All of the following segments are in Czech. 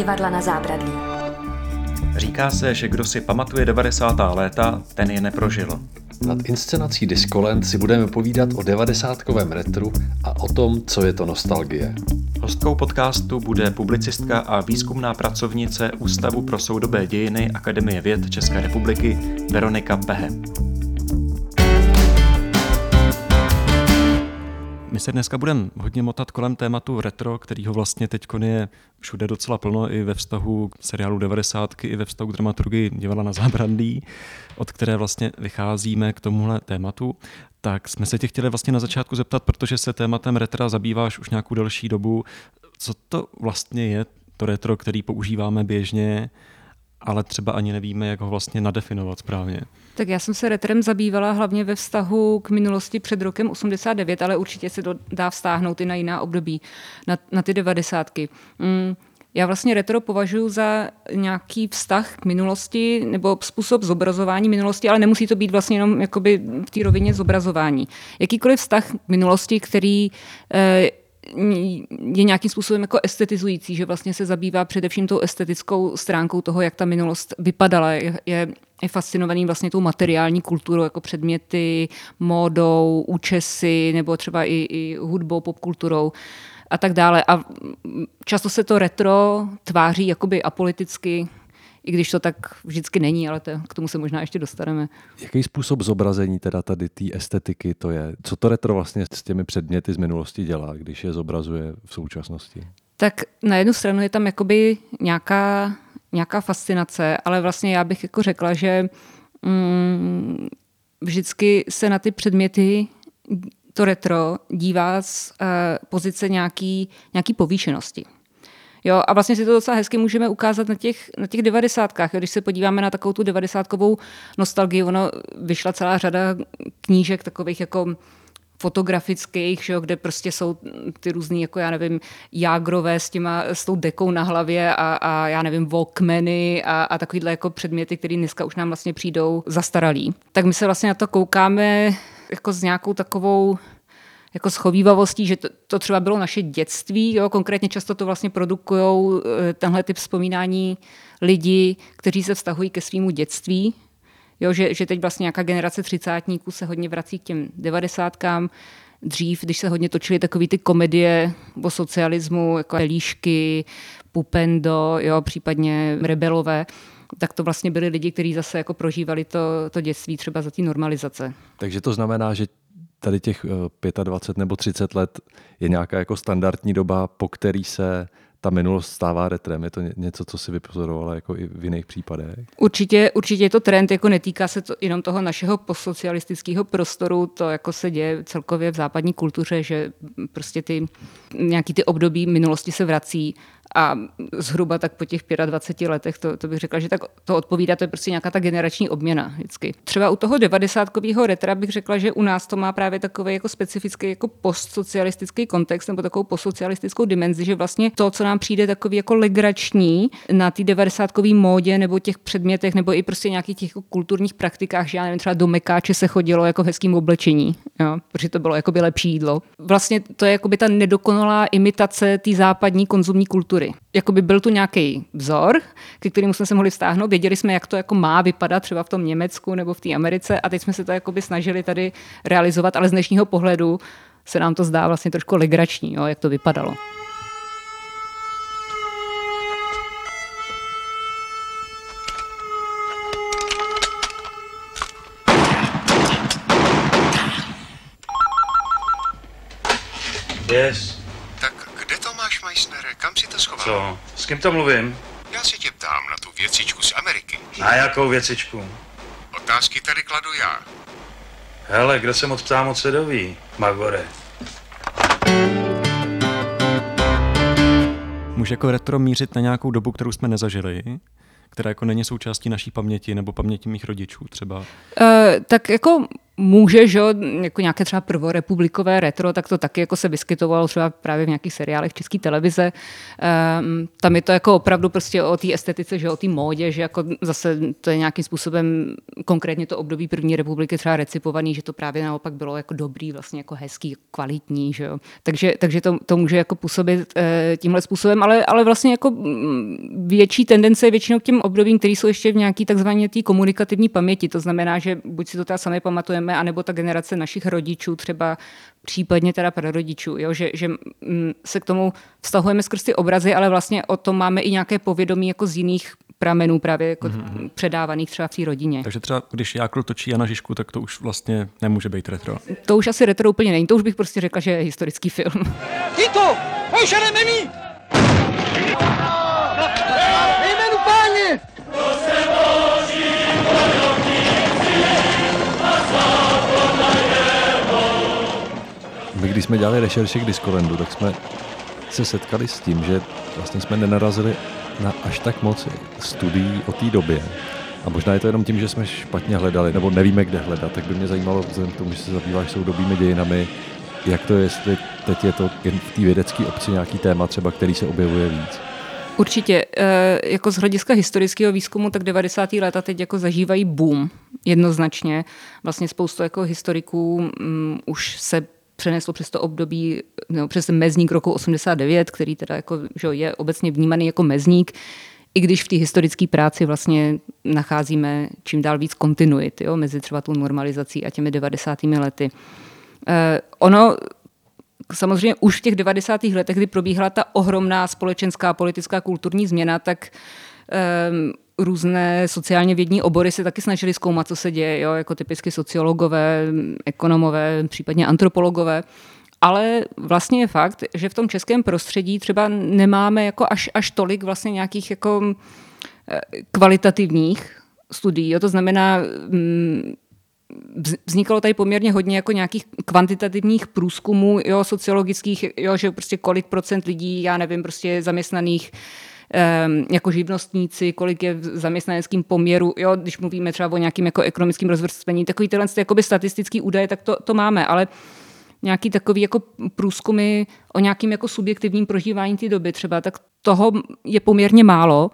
Divadla na zábradlí. Říká se, že kdo si pamatuje 90. léta, ten je neprožil. Nad inscenací Discolent si budeme povídat o devadesátkovém retru a o tom, co je to nostalgie. Hostkou podcastu bude publicistka a výzkumná pracovnice Ústavu pro soudobé dějiny Akademie věd České republiky Veronika Pehe. My se dneska budeme hodně motat kolem tématu retro, kterýho vlastně teď je všude docela plno i ve vztahu k seriálu 90. i ve vztahu k dramaturgii divadla na zábrandí, od které vlastně vycházíme k tomuhle tématu. Tak jsme se tě chtěli vlastně na začátku zeptat, protože se tématem retra zabýváš už nějakou delší dobu. Co to vlastně je to retro, který používáme běžně, ale třeba ani nevíme, jak ho vlastně nadefinovat správně. Tak já jsem se retrem zabývala hlavně ve vztahu k minulosti před rokem 89, ale určitě se to dá vztáhnout i na jiná období, na, na ty devadesátky. Mm, já vlastně retro považuji za nějaký vztah k minulosti nebo způsob zobrazování minulosti, ale nemusí to být vlastně jenom jakoby v té rovině zobrazování. Jakýkoliv vztah k minulosti, který eh, je nějakým způsobem jako estetizující, že vlastně se zabývá především tou estetickou stránkou toho, jak ta minulost vypadala. Je, je, fascinovaný vlastně tou materiální kulturou, jako předměty, módou, účesy, nebo třeba i, i hudbou, popkulturou a tak dále. A často se to retro tváří jakoby apoliticky, i když to tak vždycky není, ale to, k tomu se možná ještě dostaneme. Jaký způsob zobrazení teda tady té estetiky to je? Co to retro vlastně s těmi předměty z minulosti dělá, když je zobrazuje v současnosti? Tak na jednu stranu je tam jakoby nějaká, nějaká fascinace, ale vlastně já bych jako řekla, že mm, vždycky se na ty předměty to retro dívá z uh, pozice nějaký, nějaký povýšenosti. Jo, a vlastně si to docela hezky můžeme ukázat na těch, na těch devadesátkách. Když se podíváme na takovou tu devadesátkovou nostalgii, ono vyšla celá řada knížek takových jako fotografických, že jo, kde prostě jsou ty různý, jako já nevím, jágrové s, těma, s tou dekou na hlavě a, a já nevím, walkmany a, a takovýhle jako předměty, které dneska už nám vlastně přijdou zastaralí. Tak my se vlastně na to koukáme jako s nějakou takovou jako schovývavostí, že to, to třeba bylo naše dětství, jo, konkrétně často to vlastně produkují eh, tenhle typ vzpomínání lidi, kteří se vztahují ke svýmu dětství, jo, že, že teď vlastně nějaká generace třicátníků se hodně vrací k těm devadesátkám, dřív, když se hodně točily takové ty komedie o socialismu, jako Líšky, Pupendo, jo, případně Rebelové, tak to vlastně byli lidi, kteří zase jako prožívali to, to dětství třeba za té normalizace. Takže to znamená, že tady těch 25 eh, nebo 30 let je nějaká jako standardní doba, po který se ta minulost stává retrem. Je to něco, co si vypozorovala jako i v jiných případech? Určitě, určitě je to trend, jako netýká se to jenom toho našeho postsocialistického prostoru, to jako se děje celkově v západní kultuře, že prostě ty nějaký ty období minulosti se vrací a zhruba tak po těch 25 letech, to, to bych řekla, že tak to odpovídá, to je prostě nějaká ta generační obměna vždycky. Třeba u toho 90 retra bych řekla, že u nás to má právě takový jako specifický jako postsocialistický kontext nebo takovou postsocialistickou dimenzi, že vlastně to, co nám přijde takový jako legrační na té 90 módě nebo těch předmětech nebo i prostě nějakých těch jako kulturních praktikách, že já nevím, třeba do Mekáče se chodilo jako v hezkým oblečení, jo, protože to bylo jako by lepší jídlo. Vlastně to je jako by ta nedokonalá imitace té západní konzumní kultury kultury. Jakoby byl tu nějaký vzor, ke kterému jsme se mohli vztáhnout, věděli jsme, jak to jako má vypadat třeba v tom Německu nebo v té Americe a teď jsme se to jakoby snažili tady realizovat, ale z dnešního pohledu se nám to zdá vlastně trošku legrační, jo, jak to vypadalo. Yes. Kam si to schoval? Co? S kým to mluvím? Já se tě ptám na tu věcičku z Ameriky. Na jakou věcičku? Otázky tady kladu já. Hele, kdo se moc ptá, moc se doví. Magore. Může jako retro mířit na nějakou dobu, kterou jsme nezažili? která jako není součástí naší paměti nebo paměti mých rodičů třeba? Uh, tak jako může, že jako nějaké třeba prvorepublikové retro, tak to taky jako se vyskytovalo třeba právě v nějakých seriálech české televize. Um, tam je to jako opravdu prostě o té estetice, že o té módě, že jako zase to je nějakým způsobem konkrétně to období první republiky třeba recipovaný, že to právě naopak bylo jako dobrý, vlastně jako hezký, kvalitní, že jo. Takže, takže to, to může jako působit e, tímhle způsobem, ale, ale vlastně jako mm, větší tendence je většinou k těm obdobím, které jsou ještě v nějaký takzvané té komunikativní paměti. To znamená, že buď si to teda sami pamatujeme, anebo ta generace našich rodičů, třeba případně teda prarodičů, jo? Že, že mm, se k tomu vztahujeme skrz ty obrazy, ale vlastně o tom máme i nějaké povědomí jako z jiných pramenů právě jako mm-hmm. předávaných třeba v té rodině. Takže třeba když Jákl točí Jana Žižku, tak to už vlastně nemůže být retro. To už asi retro úplně není, to už bych prostě řekla, že je historický film. Tito! Když jsme dělali rešerši k Discolandu, tak jsme se setkali s tím, že vlastně jsme nenarazili na až tak moc studií o té době. A možná je to jenom tím, že jsme špatně hledali, nebo nevíme, kde hledat, tak by mě zajímalo, vzhledem k tomu, že se zabýváš soudobými dějinami, jak to je, jestli teď je to v té vědecké obci nějaký téma třeba, který se objevuje víc. Určitě. E, jako z hlediska historického výzkumu, tak 90. léta teď jako zažívají boom, jednoznačně. Vlastně spoustu jako historiků um, už se přeneslo přes to období, no, přes mezník roku 89, který teda jako, že je obecně vnímaný jako mezník, i když v té historické práci vlastně nacházíme čím dál víc kontinuit jo, mezi třeba tou normalizací a těmi 90. lety. Eh, ono samozřejmě už v těch 90. letech, kdy probíhala ta ohromná společenská, politická, kulturní změna, tak eh, různé sociálně vědní obory se taky snažili zkoumat, co se děje, jo, jako typicky sociologové, ekonomové, případně antropologové. Ale vlastně je fakt, že v tom českém prostředí třeba nemáme jako až, až tolik vlastně nějakých jako eh, kvalitativních studií. Jo? To znamená, mm, vznikalo tady poměrně hodně jako nějakých kvantitativních průzkumů jo, sociologických, jo, že prostě kolik procent lidí, já nevím, prostě zaměstnaných Ehm, jako živnostníci, kolik je v zaměstnaneckém poměru, jo, když mluvíme třeba o nějakým jako ekonomickým rozvrstvení, takový tyhle jakoby statistický údaje, tak to, to máme, ale nějaký takový jako průzkumy o nějakým jako subjektivním prožívání té doby třeba, tak toho je poměrně málo.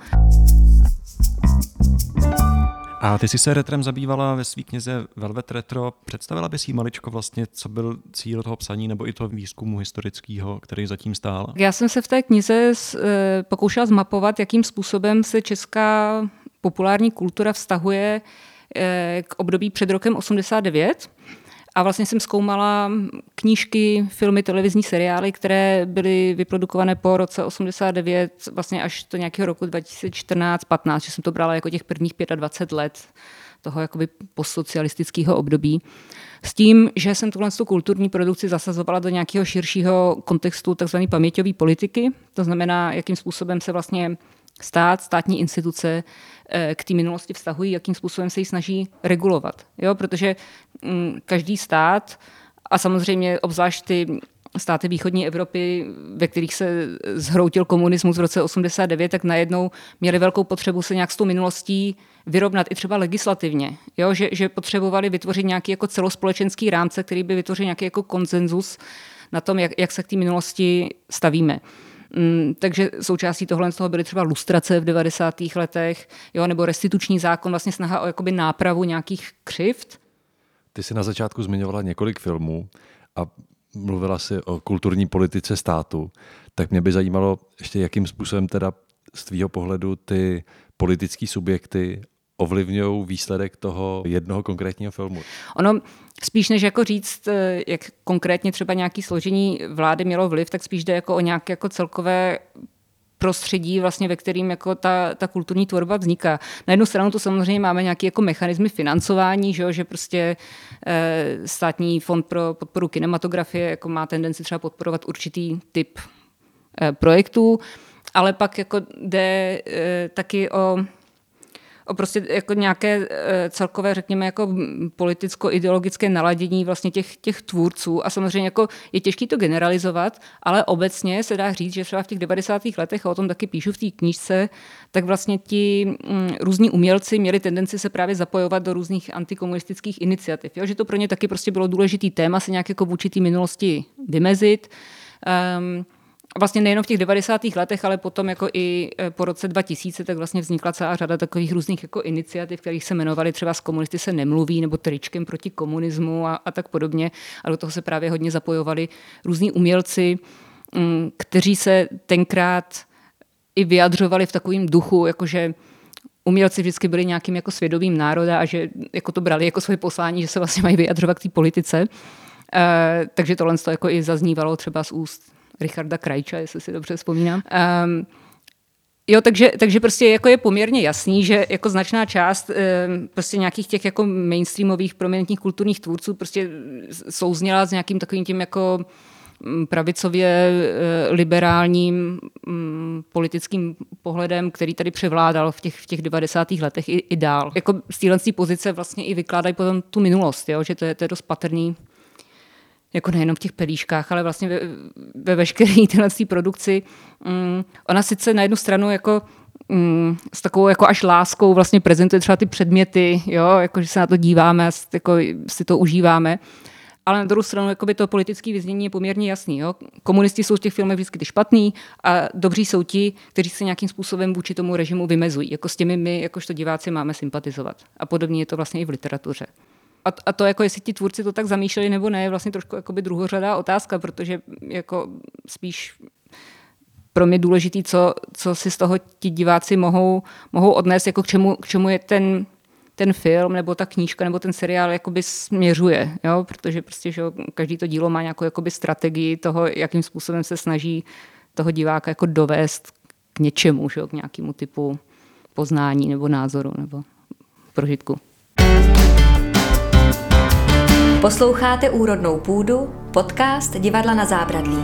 A ty jsi se retrem zabývala ve své knize Velvet Retro. Představila bys jí maličko vlastně, co byl cíl toho psaní nebo i toho výzkumu historického, který zatím stál? Já jsem se v té knize eh, pokoušela zmapovat, jakým způsobem se česká populární kultura vztahuje eh, k období před rokem 89 a vlastně jsem zkoumala knížky, filmy, televizní seriály, které byly vyprodukované po roce 89, vlastně až do nějakého roku 2014-15, že jsem to brala jako těch prvních 25 let toho jakoby postsocialistického období. S tím, že jsem tuhle kulturní produkci zasazovala do nějakého širšího kontextu tzv. paměťové politiky, to znamená, jakým způsobem se vlastně stát, státní instituce eh, k té minulosti vztahují, jakým způsobem se ji snaží regulovat. Jo? Protože každý stát a samozřejmě obzvlášť ty státy východní Evropy, ve kterých se zhroutil komunismus v roce 89, tak najednou měli velkou potřebu se nějak s tou minulostí vyrovnat i třeba legislativně. Jo? Že, že potřebovali vytvořit nějaký jako celospolečenský rámce, který by vytvořil nějaký jako konsenzus na tom, jak, jak se k té minulosti stavíme. Mm, takže součástí tohle z toho byly třeba lustrace v 90. letech, jo, nebo restituční zákon, vlastně snaha o jakoby nápravu nějakých křivt. Ty jsi na začátku zmiňovala několik filmů a mluvila si o kulturní politice státu, tak mě by zajímalo ještě, jakým způsobem teda z tvýho pohledu ty politické subjekty ovlivňují výsledek toho jednoho konkrétního filmu? Ono spíš než jako říct, eh, jak konkrétně třeba nějaký složení vlády mělo vliv, tak spíš jde jako o nějaké jako celkové prostředí, vlastně, ve kterým jako ta, ta kulturní tvorba vzniká. Na jednu stranu to samozřejmě máme nějaké jako mechanismy financování, že, jo, že prostě e, státní fond pro podporu kinematografie jako má tendenci třeba podporovat určitý typ e, projektů, ale pak jako jde e, taky o o prostě jako nějaké eh, celkové, řekněme, jako politicko-ideologické naladění vlastně těch, těch tvůrců a samozřejmě jako je těžké to generalizovat, ale obecně se dá říct, že třeba v těch 90. letech, a o tom taky píšu v té knížce, tak vlastně ti mm, různí umělci měli tendenci se právě zapojovat do různých antikomunistických iniciativ. Jo? Že to pro ně taky prostě bylo důležitý téma se nějak jako v určitý minulosti vymezit. Um, vlastně nejenom v těch 90. letech, ale potom jako i e, po roce 2000, tak vlastně vznikla celá řada takových různých jako iniciativ, kterých se jmenovaly třeba z komunisty se nemluví, nebo tričkem proti komunismu a, a tak podobně. A do toho se právě hodně zapojovali různí umělci, mm, kteří se tenkrát i vyjadřovali v takovém duchu, jakože umělci vždycky byli nějakým jako svědomím národa a že jako to brali jako svoje poslání, že se vlastně mají vyjadřovat k té politice. Uh, takže tohle to jako i zaznívalo třeba z úst Richarda Krajča, jestli si dobře vzpomínám. Um, Jo, takže, takže prostě jako je poměrně jasný, že jako značná část prostě nějakých těch jako mainstreamových prominentních kulturních tvůrců prostě souzněla s nějakým takovým tím jako mm, pravicově eh, liberálním mm, politickým pohledem, který tady převládal v těch, v těch 90. letech i, i dál. Jako z pozice vlastně i vykládají potom tu minulost, jo? že to je, to je dost patrný jako nejenom v těch pelíškách, ale vlastně ve, ve veškeré téhle produkci. Um, ona sice na jednu stranu jako um, s takovou jako až láskou vlastně prezentuje třeba ty předměty, jo, jako že se na to díváme jako si to užíváme, ale na druhou stranu jakoby to politické vyznění je poměrně jasný. Jo? Komunisti jsou v těch filmech vždycky ty špatný a dobří jsou ti, kteří se nějakým způsobem vůči tomu režimu vymezují. Jako s těmi my, jakožto diváci, máme sympatizovat. A podobně je to vlastně i v literatuře a, a to, jako jestli ti tvůrci to tak zamýšleli nebo ne, je vlastně trošku jakoby druhořadá otázka, protože jako spíš pro mě důležitý, co, co si z toho ti diváci mohou, mohou odnést, jako k čemu, k čemu je ten, ten film nebo ta knížka nebo ten seriál jakoby směřuje, jo? protože prostě, že každý to dílo má nějakou jakoby strategii toho, jakým způsobem se snaží toho diváka jako dovést k něčemu, že? k nějakému typu poznání nebo názoru nebo prožitku. Posloucháte Úrodnou půdu, podcast Divadla na zábradlí.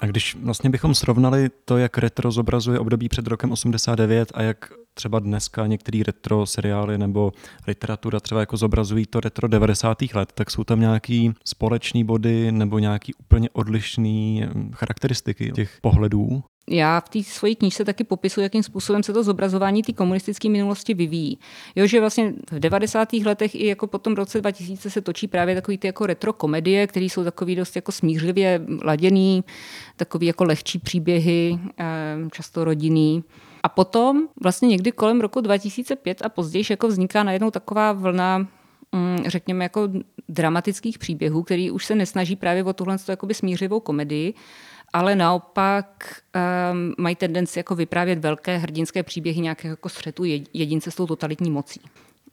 A když vlastně bychom srovnali to, jak retro zobrazuje období před rokem 89 a jak třeba dneska některé retro seriály nebo literatura třeba jako zobrazují to retro 90. let, tak jsou tam nějaký společný body nebo nějaký úplně odlišný charakteristiky těch pohledů? Já v té svojí knížce taky popisuji, jakým způsobem se to zobrazování té komunistické minulosti vyvíjí. Jo, že vlastně v 90. letech i jako potom v roce 2000 se točí právě takový ty jako retro komedie, které jsou takový dost jako smířlivě laděný, takový jako lehčí příběhy, eh, často rodinný. A potom vlastně někdy kolem roku 2005 a později jako vzniká najednou taková vlna mm, řekněme jako dramatických příběhů, který už se nesnaží právě o tuhle smířivou komedii, ale naopak um, mají tendenci jako vyprávět velké hrdinské příběhy nějakého jako střetu jedince s tou totalitní mocí.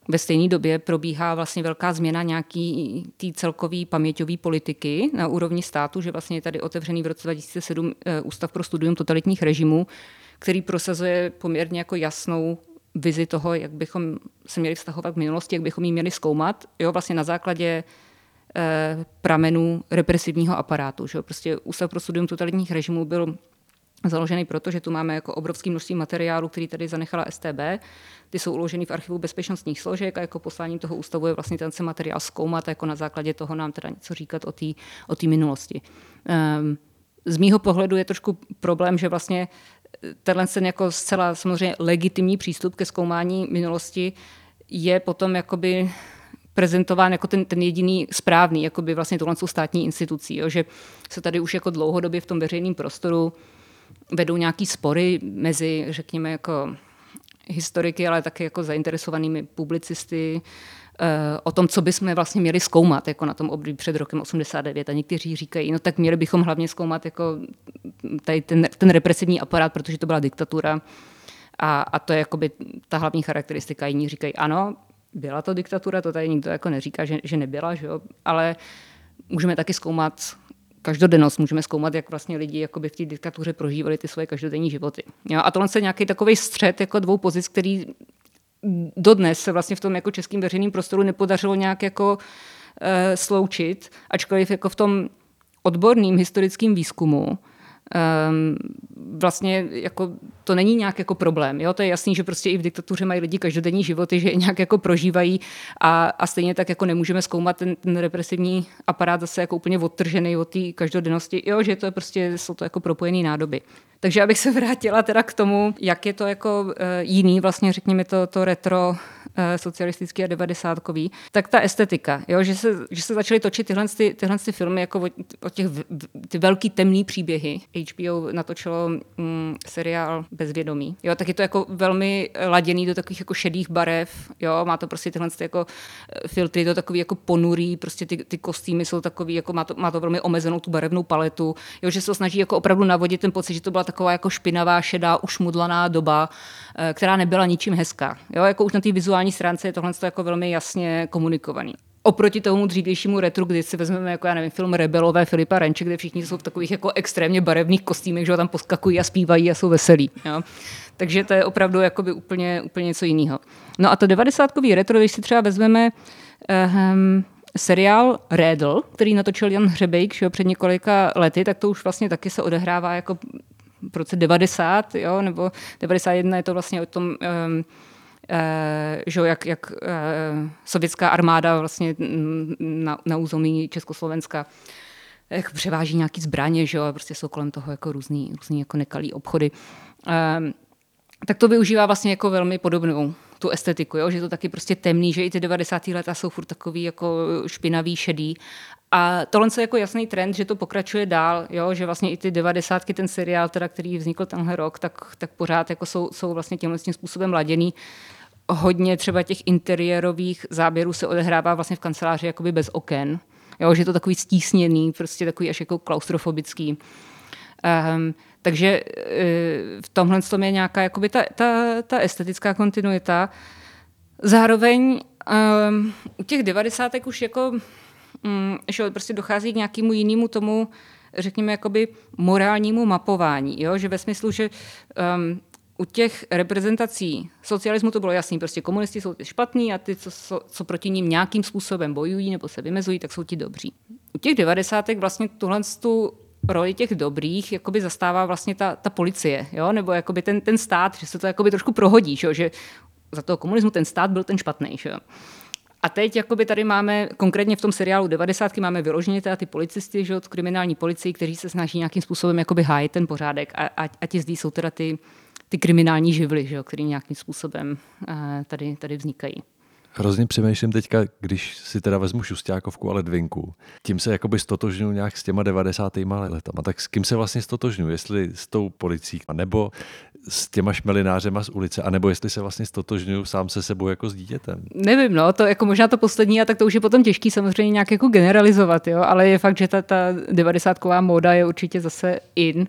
Ve stejné době probíhá vlastně velká změna nějaký té celkové paměťové politiky na úrovni státu, že vlastně je tady otevřený v roce 2007 uh, eh, Ústav pro studium totalitních režimů, který prosazuje poměrně jako jasnou vizi toho, jak bychom se měli vztahovat k minulosti, jak bychom ji měli zkoumat. Jo, vlastně na základě pramenů represivního aparátu. Že? Prostě Ústav pro studium totalitních režimů byl založený proto, že tu máme jako obrovské množství materiálu, který tady zanechala STB. Ty jsou uloženy v archivu bezpečnostních složek a jako posláním toho ústavu je vlastně ten se materiál zkoumat a jako na základě toho nám teda něco říkat o té o minulosti. Um, z mýho pohledu je trošku problém, že vlastně tenhle ten jako zcela samozřejmě legitimní přístup ke zkoumání minulosti je potom jakoby prezentován jako ten, ten jediný správný, jako by vlastně tohle jsou státní institucí, jo, že se tady už jako dlouhodobě v tom veřejném prostoru vedou nějaký spory mezi, řekněme, jako historiky, ale také jako zainteresovanými publicisty, eh, o tom, co bychom vlastně měli zkoumat jako na tom období před rokem 89. A někteří říkají, no tak měli bychom hlavně zkoumat jako tady ten, ten represivní aparát, protože to byla diktatura. A, a to je jakoby ta hlavní charakteristika. Jiní říkají, ano, byla to diktatura, to tady nikdo jako neříká, že, že nebyla, že jo? ale můžeme taky zkoumat každodennost, můžeme zkoumat, jak vlastně lidi v té diktatuře prožívali ty svoje každodenní životy. Jo? A tohle je nějaký takový střed jako dvou pozic, který dodnes se vlastně v tom jako českým veřejným prostoru nepodařilo nějak jako e, sloučit, ačkoliv jako v tom odborným historickým výzkumu um, vlastně jako to není nějak jako problém. Jo? To je jasný, že prostě i v diktatuře mají lidi každodenní životy, že je nějak jako prožívají a, a stejně tak jako nemůžeme zkoumat ten, ten represivní aparát zase jako úplně odtržený od té každodennosti. Jo, že to je prostě, jsou to jako propojené nádoby. Takže abych se vrátila teda k tomu, jak je to jako uh, jiný, vlastně řekněme to, to retro uh, socialistický a devadesátkový, tak ta estetika, jo, že, se, že se začaly točit tyhle, ty, tyhle ty filmy jako o, o těch v, ty velký temný příběhy. HBO natočilo mm, seriál Bezvědomí. Jo, tak je to jako velmi laděný do takových jako šedých barev, jo, má to prostě tyhle ty jako eh, filtry, to takový jako ponurý, prostě ty, ty kostýmy jsou takový, jako má to, má to velmi omezenou tu barevnou paletu, jo, že se snaží jako opravdu navodit ten pocit, že to byla taková jako špinavá, šedá, ušmudlaná doba, eh, která nebyla ničím hezká. Jo, jako už na té vizuální stránce je tohle jako velmi jasně komunikovaný. Oproti tomu dřívějšímu retru, kdy si vezmeme jako, já nevím, film Rebelové Filipa Renče, kde všichni jsou v takových jako extrémně barevných kostýmech, že ho tam poskakují a zpívají a jsou veselí. Jo. Takže to je opravdu jakoby úplně, úplně něco jiného. No a to 90 retro, když si třeba vezmeme um, seriál Rédl, který natočil Jan Hřebejk že jo, před několika lety, tak to už vlastně taky se odehrává jako v roce 90, jo, nebo 91 je to vlastně o tom, um, uh, že jak, jak uh, sovětská armáda vlastně na, na území Československa jak převáží nějaký zbraně, že jo, a prostě jsou kolem toho jako různý, různý jako nekalý obchody. Um, tak to využívá vlastně jako velmi podobnou tu estetiku, jo? že je to taky prostě temný, že i ty 90. leta jsou furt takový jako špinavý, šedý. A tohle je jako jasný trend, že to pokračuje dál, jo? že vlastně i ty 90. ten seriál, teda, který vznikl tenhle rok, tak, tak pořád jako jsou, jsou vlastně tímhle tím způsobem laděný. Hodně třeba těch interiérových záběrů se odehrává vlastně v kanceláři jakoby bez oken, jo? že je to takový stísněný, prostě takový až jako klaustrofobický. Um, takže e, v tomhle tom je nějaká jakoby ta, ta, ta estetická kontinuita. Zároveň um, u těch devadesátek už jako um, že prostě dochází k nějakému jinému tomu, řekněme, jakoby morálnímu mapování. Jo? Že ve smyslu, že um, u těch reprezentací socialismu to bylo jasný, prostě komunisti jsou ty špatní a ty, co, co, co proti ním nějakým způsobem bojují nebo se vymezují, tak jsou ti dobří. U těch devadesátek vlastně tuhle tu roli těch dobrých jakoby zastává vlastně ta, ta policie, jo? nebo jakoby ten, ten stát, že se to jakoby trošku prohodí, že, že za toho komunismu ten stát byl ten špatný. Že? A teď jakoby tady máme, konkrétně v tom seriálu 90. máme vyloženě ty policisty, že kriminální policii, kteří se snaží nějakým způsobem jakoby hájit ten pořádek a, a, a ti zdí jsou teda ty, ty kriminální živly, že, který nějakým způsobem uh, tady, tady vznikají. Hrozně přemýšlím teďka, když si teda vezmu šustákovku a ledvinku. Tím se jakoby stotožňuji nějak s těma 90. letama. Tak s kým se vlastně stotožňuji? Jestli s tou policií, nebo s těma šmelinářema z ulice, anebo jestli se vlastně stotožňuji sám se sebou jako s dítětem. Nevím, no, to jako možná to poslední, a tak to už je potom těžký samozřejmě nějak jako generalizovat, jo, ale je fakt, že ta, ta 90 móda je určitě zase in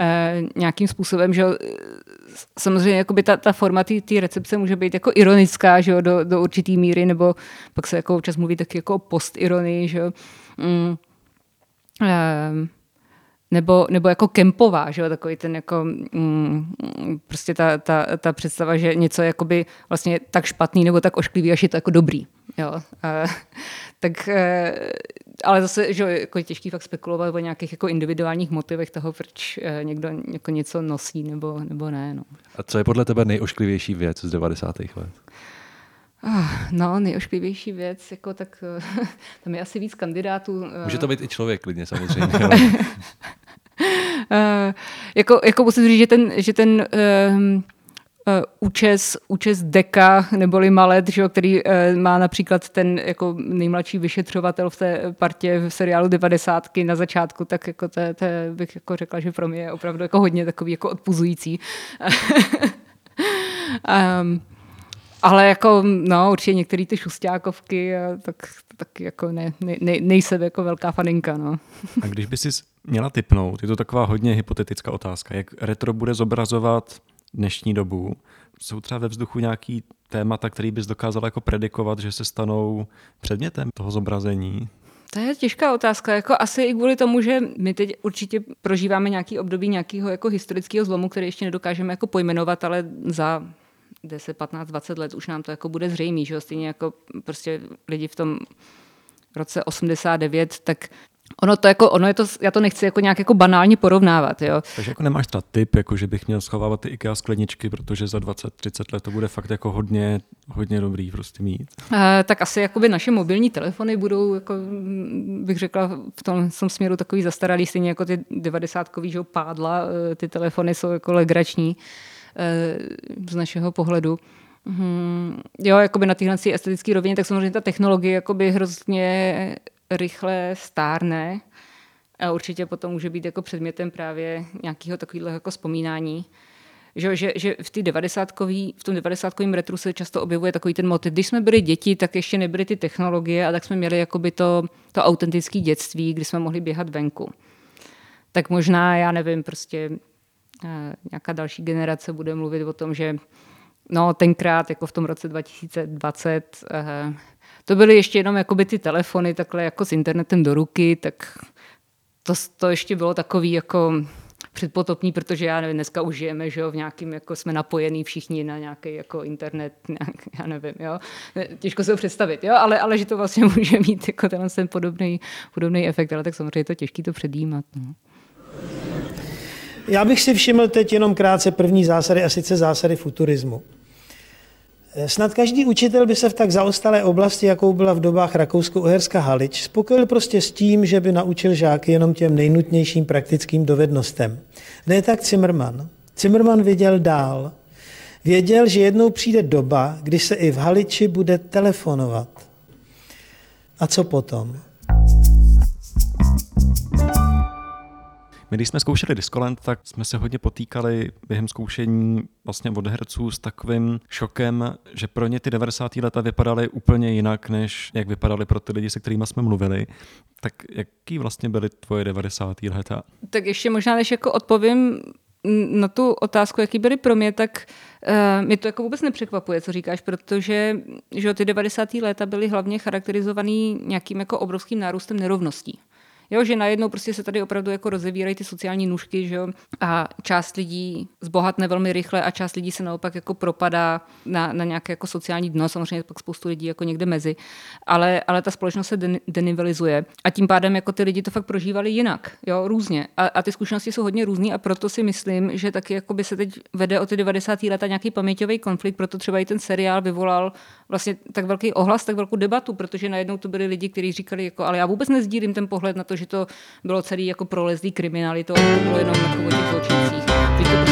eh, nějakým způsobem, že samozřejmě jakoby ta, ta forma té recepce může být jako ironická, že jo, do, do určitý míry, nebo pak se jako občas mluví taky jako o postironii, že jo. Mm. Eh, nebo, nebo jako kempová, že jo, takový ten jako, mm, prostě ta, ta, ta představa, že něco je jakoby vlastně tak špatný nebo tak ošklivý, až je to jako dobrý, jo. A, tak, e, ale zase, že jako je těžký fakt spekulovat o nějakých jako individuálních motivech toho, proč e, někdo jako něco nosí nebo, nebo ne, no. A co je podle tebe nejošklivější věc z 90. let? Ah, no, nejošklivější věc, jako tak tam je asi víc kandidátů. Může to být i člověk klidně, samozřejmě. uh, jako, jako musím říct, že ten, že ten uh, uh, účes, účes Deka neboli Malet, že, který uh, má například ten jako nejmladší vyšetřovatel v té partě v seriálu 90. na začátku, tak jako to, to bych jako řekla, že pro mě je opravdu jako hodně takový jako odpuzující. um, ale jako, no, určitě některé ty šustákovky, tak, tak jako ne, ne, nejsem jako velká faninka, no. A když by si měla typnout, je to taková hodně hypotetická otázka, jak retro bude zobrazovat dnešní dobu, jsou třeba ve vzduchu nějaký témata, který bys dokázala jako predikovat, že se stanou předmětem toho zobrazení? To je těžká otázka. Jako asi i kvůli tomu, že my teď určitě prožíváme nějaký období nějakého jako historického zlomu, který ještě nedokážeme jako pojmenovat, ale za 10, 15, 20 let už nám to jako bude zřejmý, že jo? Stejně jako prostě lidi v tom roce 89, tak Ono to jako, ono je to, já to nechci jako nějak jako banálně porovnávat, jo. Takže jako nemáš ta typ, jako že bych měl schovávat ty IKEA skleničky, protože za 20-30 let to bude fakt jako hodně, hodně dobrý prostě mít. Uh, tak asi jakoby naše mobilní telefony budou, jako, bych řekla, v tom, v tom směru takový zastaralý, stejně jako ty 90 že pádla, uh, ty telefony jsou jako legrační z našeho pohledu. Hmm, jo, jakoby na téhle estetické rovině, tak samozřejmě ta technologie jakoby hrozně rychle stárne a určitě potom může být jako předmětem právě nějakého takového jako vzpomínání. Že, že, že v, 90 v tom 90 retru se často objevuje takový ten motiv. Když jsme byli děti, tak ještě nebyly ty technologie a tak jsme měli jakoby to, to autentické dětství, kdy jsme mohli běhat venku. Tak možná, já nevím, prostě eh, nějaká další generace bude mluvit o tom, že no tenkrát, jako v tom roce 2020, eh, to byly ještě jenom jakoby ty telefony takhle jako s internetem do ruky, tak to, to ještě bylo takový jako předpotopní, protože já nevím, dneska už žijeme, že jo, v nějakým, jako jsme napojení všichni na nějaký jako internet, nějak, já nevím, jo. Těžko se ho představit, jo, ale, ale že to vlastně může mít jako ten, ten podobný, podobný efekt, ale tak samozřejmě je to těžké to předjímat. No. Já bych si všiml teď jenom krátce první zásady, a sice zásady futurismu. Snad každý učitel by se v tak zaostalé oblasti, jakou byla v dobách Rakousko-Uherska Halič, spokojil prostě s tím, že by naučil žáky jenom těm nejnutnějším praktickým dovednostem. Ne tak Zimmermann. Zimmermann věděl dál. Věděl, že jednou přijde doba, kdy se i v Haliči bude telefonovat. A co potom? My když jsme zkoušeli Discolent, tak jsme se hodně potýkali během zkoušení vlastně od herců s takovým šokem, že pro ně ty 90. leta vypadaly úplně jinak, než jak vypadaly pro ty lidi, se kterými jsme mluvili. Tak jaký vlastně byly tvoje 90. leta? Tak ještě možná, než jako odpovím na tu otázku, jaký byly pro mě, tak uh, mě to jako vůbec nepřekvapuje, co říkáš, protože že ty 90. léta byly hlavně charakterizovaný nějakým jako obrovským nárůstem nerovností. Jo, že najednou prostě se tady opravdu jako rozevírají ty sociální nůžky, že jo, a část lidí zbohatne velmi rychle a část lidí se naopak jako propadá na, na nějaké jako sociální dno, samozřejmě pak spoustu lidí jako někde mezi, ale, ale ta společnost se den, denivelizuje. A tím pádem jako ty lidi to fakt prožívali jinak, jo, různě. A, a ty zkušenosti jsou hodně různé a proto si myslím, že taky jako by se teď vede o ty 90. leta nějaký paměťový konflikt, proto třeba i ten seriál vyvolal vlastně tak velký ohlas, tak velkou debatu, protože najednou to byli lidi, kteří říkali, jako, ale já vůbec nezdílím ten pohled na to, že to bylo celý jako prolezlý kriminalitou, to bylo jenom jako o těch zločincích.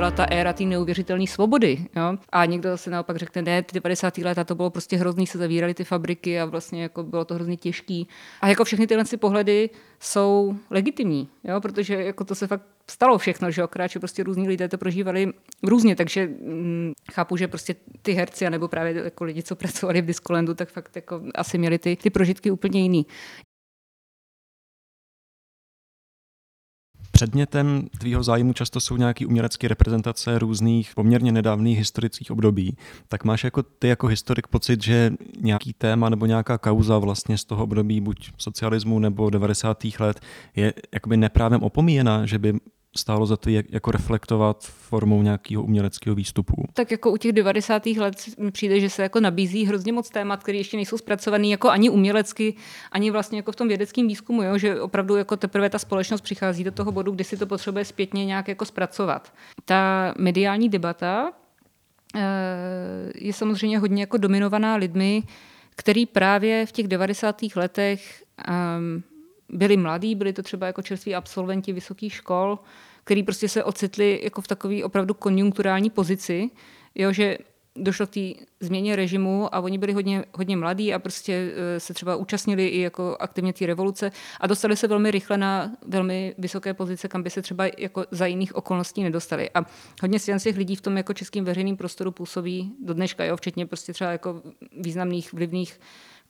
Byla ta éra té neuvěřitelné svobody. Jo? A někdo zase naopak řekne, ne, ty 90. leta to bylo prostě hrozný, se zavíraly ty fabriky a vlastně jako bylo to hrozně těžký. A jako všechny tyhle pohledy jsou legitimní, jo? protože jako to se fakt stalo všechno, že akorát, že prostě různí lidé to prožívali různě, takže hm, chápu, že prostě ty herci, nebo právě jako lidi, co pracovali v Discolandu, tak fakt jako asi měli ty, ty prožitky úplně jiný. Předmětem tvýho zájmu často jsou nějaké umělecké reprezentace různých poměrně nedávných historických období. Tak máš jako ty jako historik pocit, že nějaký téma nebo nějaká kauza vlastně z toho období buď socialismu nebo 90. let je jakoby neprávem opomíjena, že by stálo za to jako reflektovat formou nějakého uměleckého výstupu. Tak jako u těch 90. let mi přijde, že se jako nabízí hrozně moc témat, které ještě nejsou zpracované jako ani umělecky, ani vlastně jako v tom vědeckém výzkumu, jo? že opravdu jako teprve ta společnost přichází do toho bodu, kdy si to potřebuje zpětně nějak jako zpracovat. Ta mediální debata eh, je samozřejmě hodně jako dominovaná lidmi, který právě v těch 90. letech um, byli mladí, byli to třeba jako čerství absolventi vysokých škol, který prostě se ocitli jako v takové opravdu konjunkturální pozici, jo, že došlo k té změně režimu a oni byli hodně, hodně mladí a prostě e, se třeba účastnili i jako aktivně té revoluce a dostali se velmi rychle na velmi vysoké pozice, kam by se třeba jako za jiných okolností nedostali. A hodně z těch lidí v tom jako českým veřejným prostoru působí do dneška, jo, včetně prostě třeba jako významných vlivných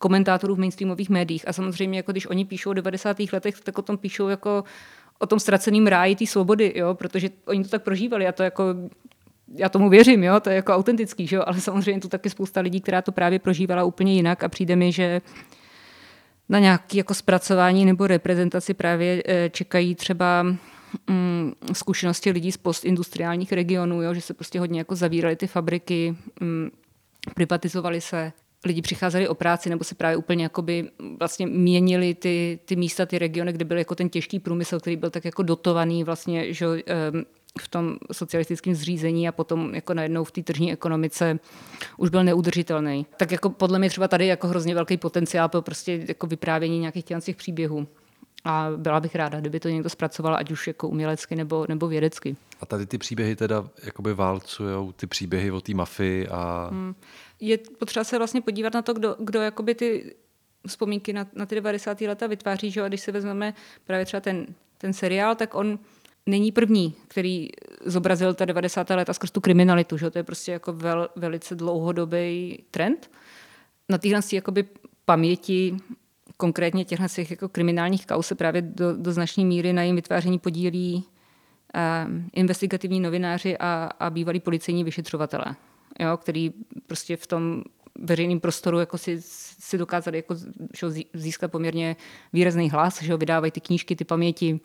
komentátorů v mainstreamových médiích. A samozřejmě, jako když oni píšou o 90. letech, tak o tom píšou jako o tom ztraceným ráji té svobody, jo? protože oni to tak prožívali a to jako já tomu věřím, jo, to je jako autentický, že jo? ale samozřejmě tu taky spousta lidí, která to právě prožívala úplně jinak a přijde mi, že na nějaké jako zpracování nebo reprezentaci právě eh, čekají třeba mm, zkušenosti lidí z postindustriálních regionů, jo, že se prostě hodně jako zavíraly ty fabriky, mm, privatizovaly se lidi přicházeli o práci nebo se právě úplně jakoby vlastně měnili ty, ty místa, ty regiony, kde byl jako ten těžký průmysl, který byl tak jako dotovaný vlastně, že v tom socialistickém zřízení a potom jako najednou v té tržní ekonomice už byl neudržitelný. Tak jako podle mě třeba tady jako hrozně velký potenciál pro prostě jako vyprávění nějakých těch příběhů. A byla bych ráda, kdyby to někdo zpracoval, ať už jako umělecky nebo, nebo vědecky. A tady ty příběhy teda jakoby válcujou ty příběhy o té mafii a... Hmm. Je potřeba se vlastně podívat na to, kdo, kdo jakoby ty vzpomínky na, na ty 90. leta vytváří, že a když si vezmeme právě třeba ten, ten seriál, tak on není první, který zobrazil ta 90. leta skrz tu kriminalitu. Že? To je prostě jako vel, velice dlouhodobý trend. Na téhle jakoby paměti konkrétně těchto těch jako kriminálních kaus se právě do, do značné míry na jejím vytváření podílí uh, investigativní novináři a, a bývalí policejní vyšetřovatelé, jo, který prostě v tom veřejném prostoru jako si, si dokázali jako, že získat poměrně výrazný hlas, že vydávají ty knížky, ty paměti,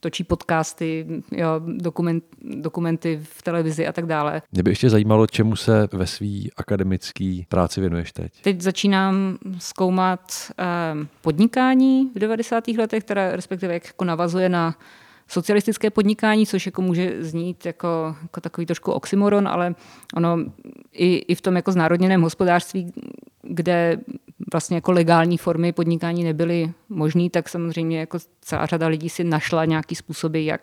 točí podcasty, jo, dokument, dokumenty v televizi a tak dále. Mě by ještě zajímalo, čemu se ve své akademické práci věnuješ teď? Teď začínám zkoumat eh, podnikání v 90. letech, která respektive jak jako navazuje na socialistické podnikání, což jako může znít jako, jako takový trošku oxymoron, ale ono i, i v tom jako znárodněném hospodářství, kde vlastně jako legální formy podnikání nebyly možné, tak samozřejmě jako celá řada lidí si našla nějaký způsoby, jak,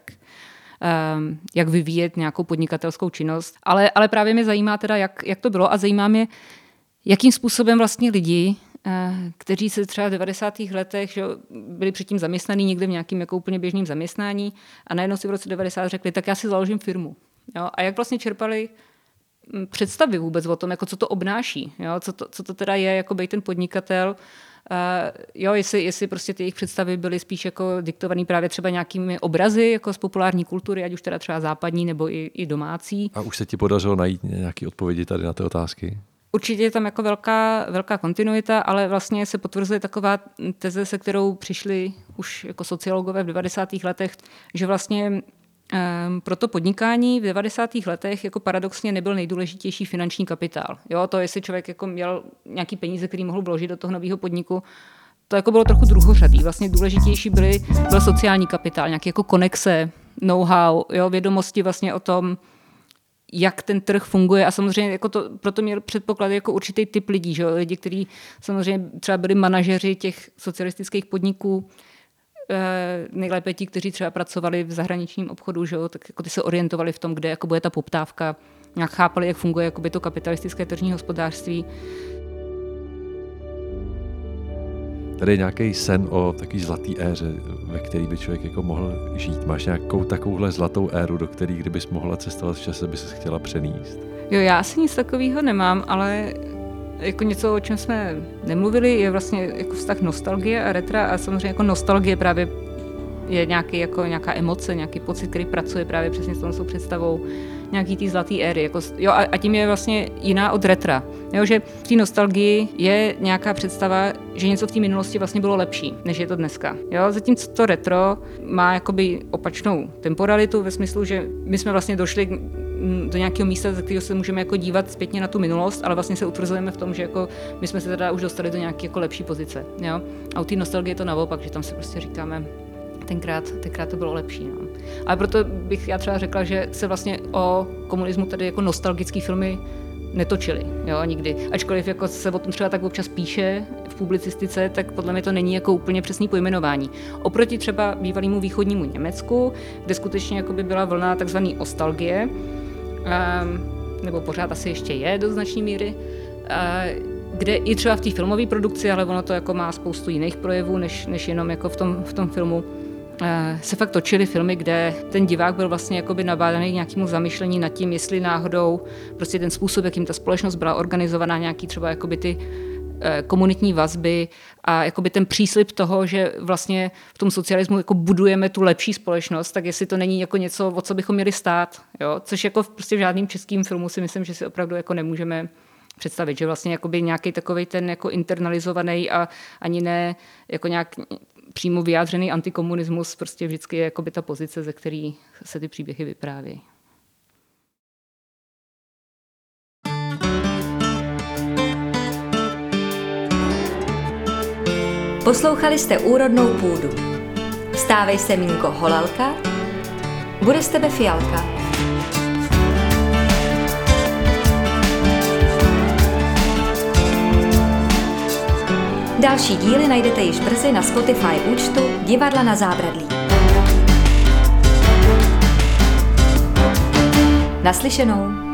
um, jak vyvíjet nějakou podnikatelskou činnost. Ale, ale právě mě zajímá teda, jak, jak to bylo a zajímá mě, jakým způsobem vlastně lidi, kteří se třeba v 90. letech že byli předtím zaměstnaní někde v nějakým jako úplně běžným zaměstnání a najednou si v roce 90 řekli, tak já si založím firmu. Jo? A jak vlastně čerpali Mm, představy vůbec o tom, jako co to obnáší, jo? Co, to, co to teda je, jako být ten podnikatel, Uh, jo, jestli, jestli prostě ty jejich představy byly spíš jako diktované právě třeba nějakými obrazy jako z populární kultury, ať už teda třeba západní nebo i, i domácí. A už se ti podařilo najít nějaké odpovědi tady na ty otázky? Určitě je tam jako velká, velká kontinuita, ale vlastně se potvrzuje taková teze, se kterou přišli už jako sociologové v 90. letech, že vlastně Um, pro to podnikání v 90. letech jako paradoxně nebyl nejdůležitější finanční kapitál. Jo, to, jestli člověk jako měl nějaký peníze, který mohl vložit do toho nového podniku, to jako bylo trochu druhořadý. Vlastně důležitější byly, byl sociální kapitál, nějaké jako konexe, know-how, jo, vědomosti vlastně o tom, jak ten trh funguje a samozřejmě jako to, proto měl předpoklad jako určitý typ lidí, že? lidi, kteří samozřejmě třeba byli manažeři těch socialistických podniků, Eh, nejlépe ti, kteří třeba pracovali v zahraničním obchodu, že tak jako ty se orientovali v tom, kde jako bude ta poptávka, nějak chápali, jak funguje jakoby to kapitalistické tržní hospodářství. Tady nějaký sen o takový zlatý éře, ve který by člověk jako mohl žít. Máš nějakou takovouhle zlatou éru, do které kdybys mohla cestovat v čase, by se chtěla přenést? Jo, já asi nic takového nemám, ale jako něco, o čem jsme nemluvili, je vlastně jako vztah nostalgie a retra a samozřejmě jako nostalgie právě je nějaký, jako nějaká emoce, nějaký pocit, který pracuje právě přesně s tou představou nějaký ty zlatý éry. Jako, jo, a, a, tím je vlastně jiná od retra. Jo, že v té nostalgii je nějaká představa, že něco v té minulosti vlastně bylo lepší, než je to dneska. Jo, zatímco to retro má jakoby opačnou temporalitu ve smyslu, že my jsme vlastně došli do nějakého místa, ze kterého se můžeme jako dívat zpětně na tu minulost, ale vlastně se utvrzujeme v tom, že jako my jsme se teda už dostali do nějaké jako lepší pozice. Jo? A u té nostalgie je to naopak, že tam se prostě říkáme, tenkrát, tenkrát to bylo lepší. No. Ale proto bych já třeba řekla, že se vlastně o komunismu tady jako nostalgické filmy netočili, jo, nikdy. Ačkoliv jako se o tom třeba tak občas píše v publicistice, tak podle mě to není jako úplně přesný pojmenování. Oproti třeba bývalému východnímu Německu, kde skutečně jako by byla vlna takzvané ostalgie, um, nebo pořád asi ještě je do značné míry, uh, kde i třeba v té filmové produkci, ale ono to jako má spoustu jiných projevů, než, než jenom jako v tom, v tom filmu, se fakt točily filmy, kde ten divák byl vlastně jakoby nabádaný nějakému zamyšlení nad tím, jestli náhodou prostě ten způsob, jakým ta společnost byla organizovaná, nějaký třeba jakoby ty Eh, komunitní vazby a jakoby ten příslip toho, že vlastně v tom socialismu jako budujeme tu lepší společnost, tak jestli to není jako něco, o co bychom měli stát, jo? což jako v, prostě v žádným českým filmu si myslím, že si opravdu jako nemůžeme představit, že vlastně nějaký takový ten jako internalizovaný a ani ne jako nějak přímo vyjádřený antikomunismus prostě vždycky je jakoby ta pozice, ze který se ty příběhy vyprávějí. Poslouchali jste Úrodnou půdu. Stávej se mínko holalka, bude z tebe fialka. Další díly najdete již brzy na Spotify účtu Divadla na zábradlí. Naslyšenou.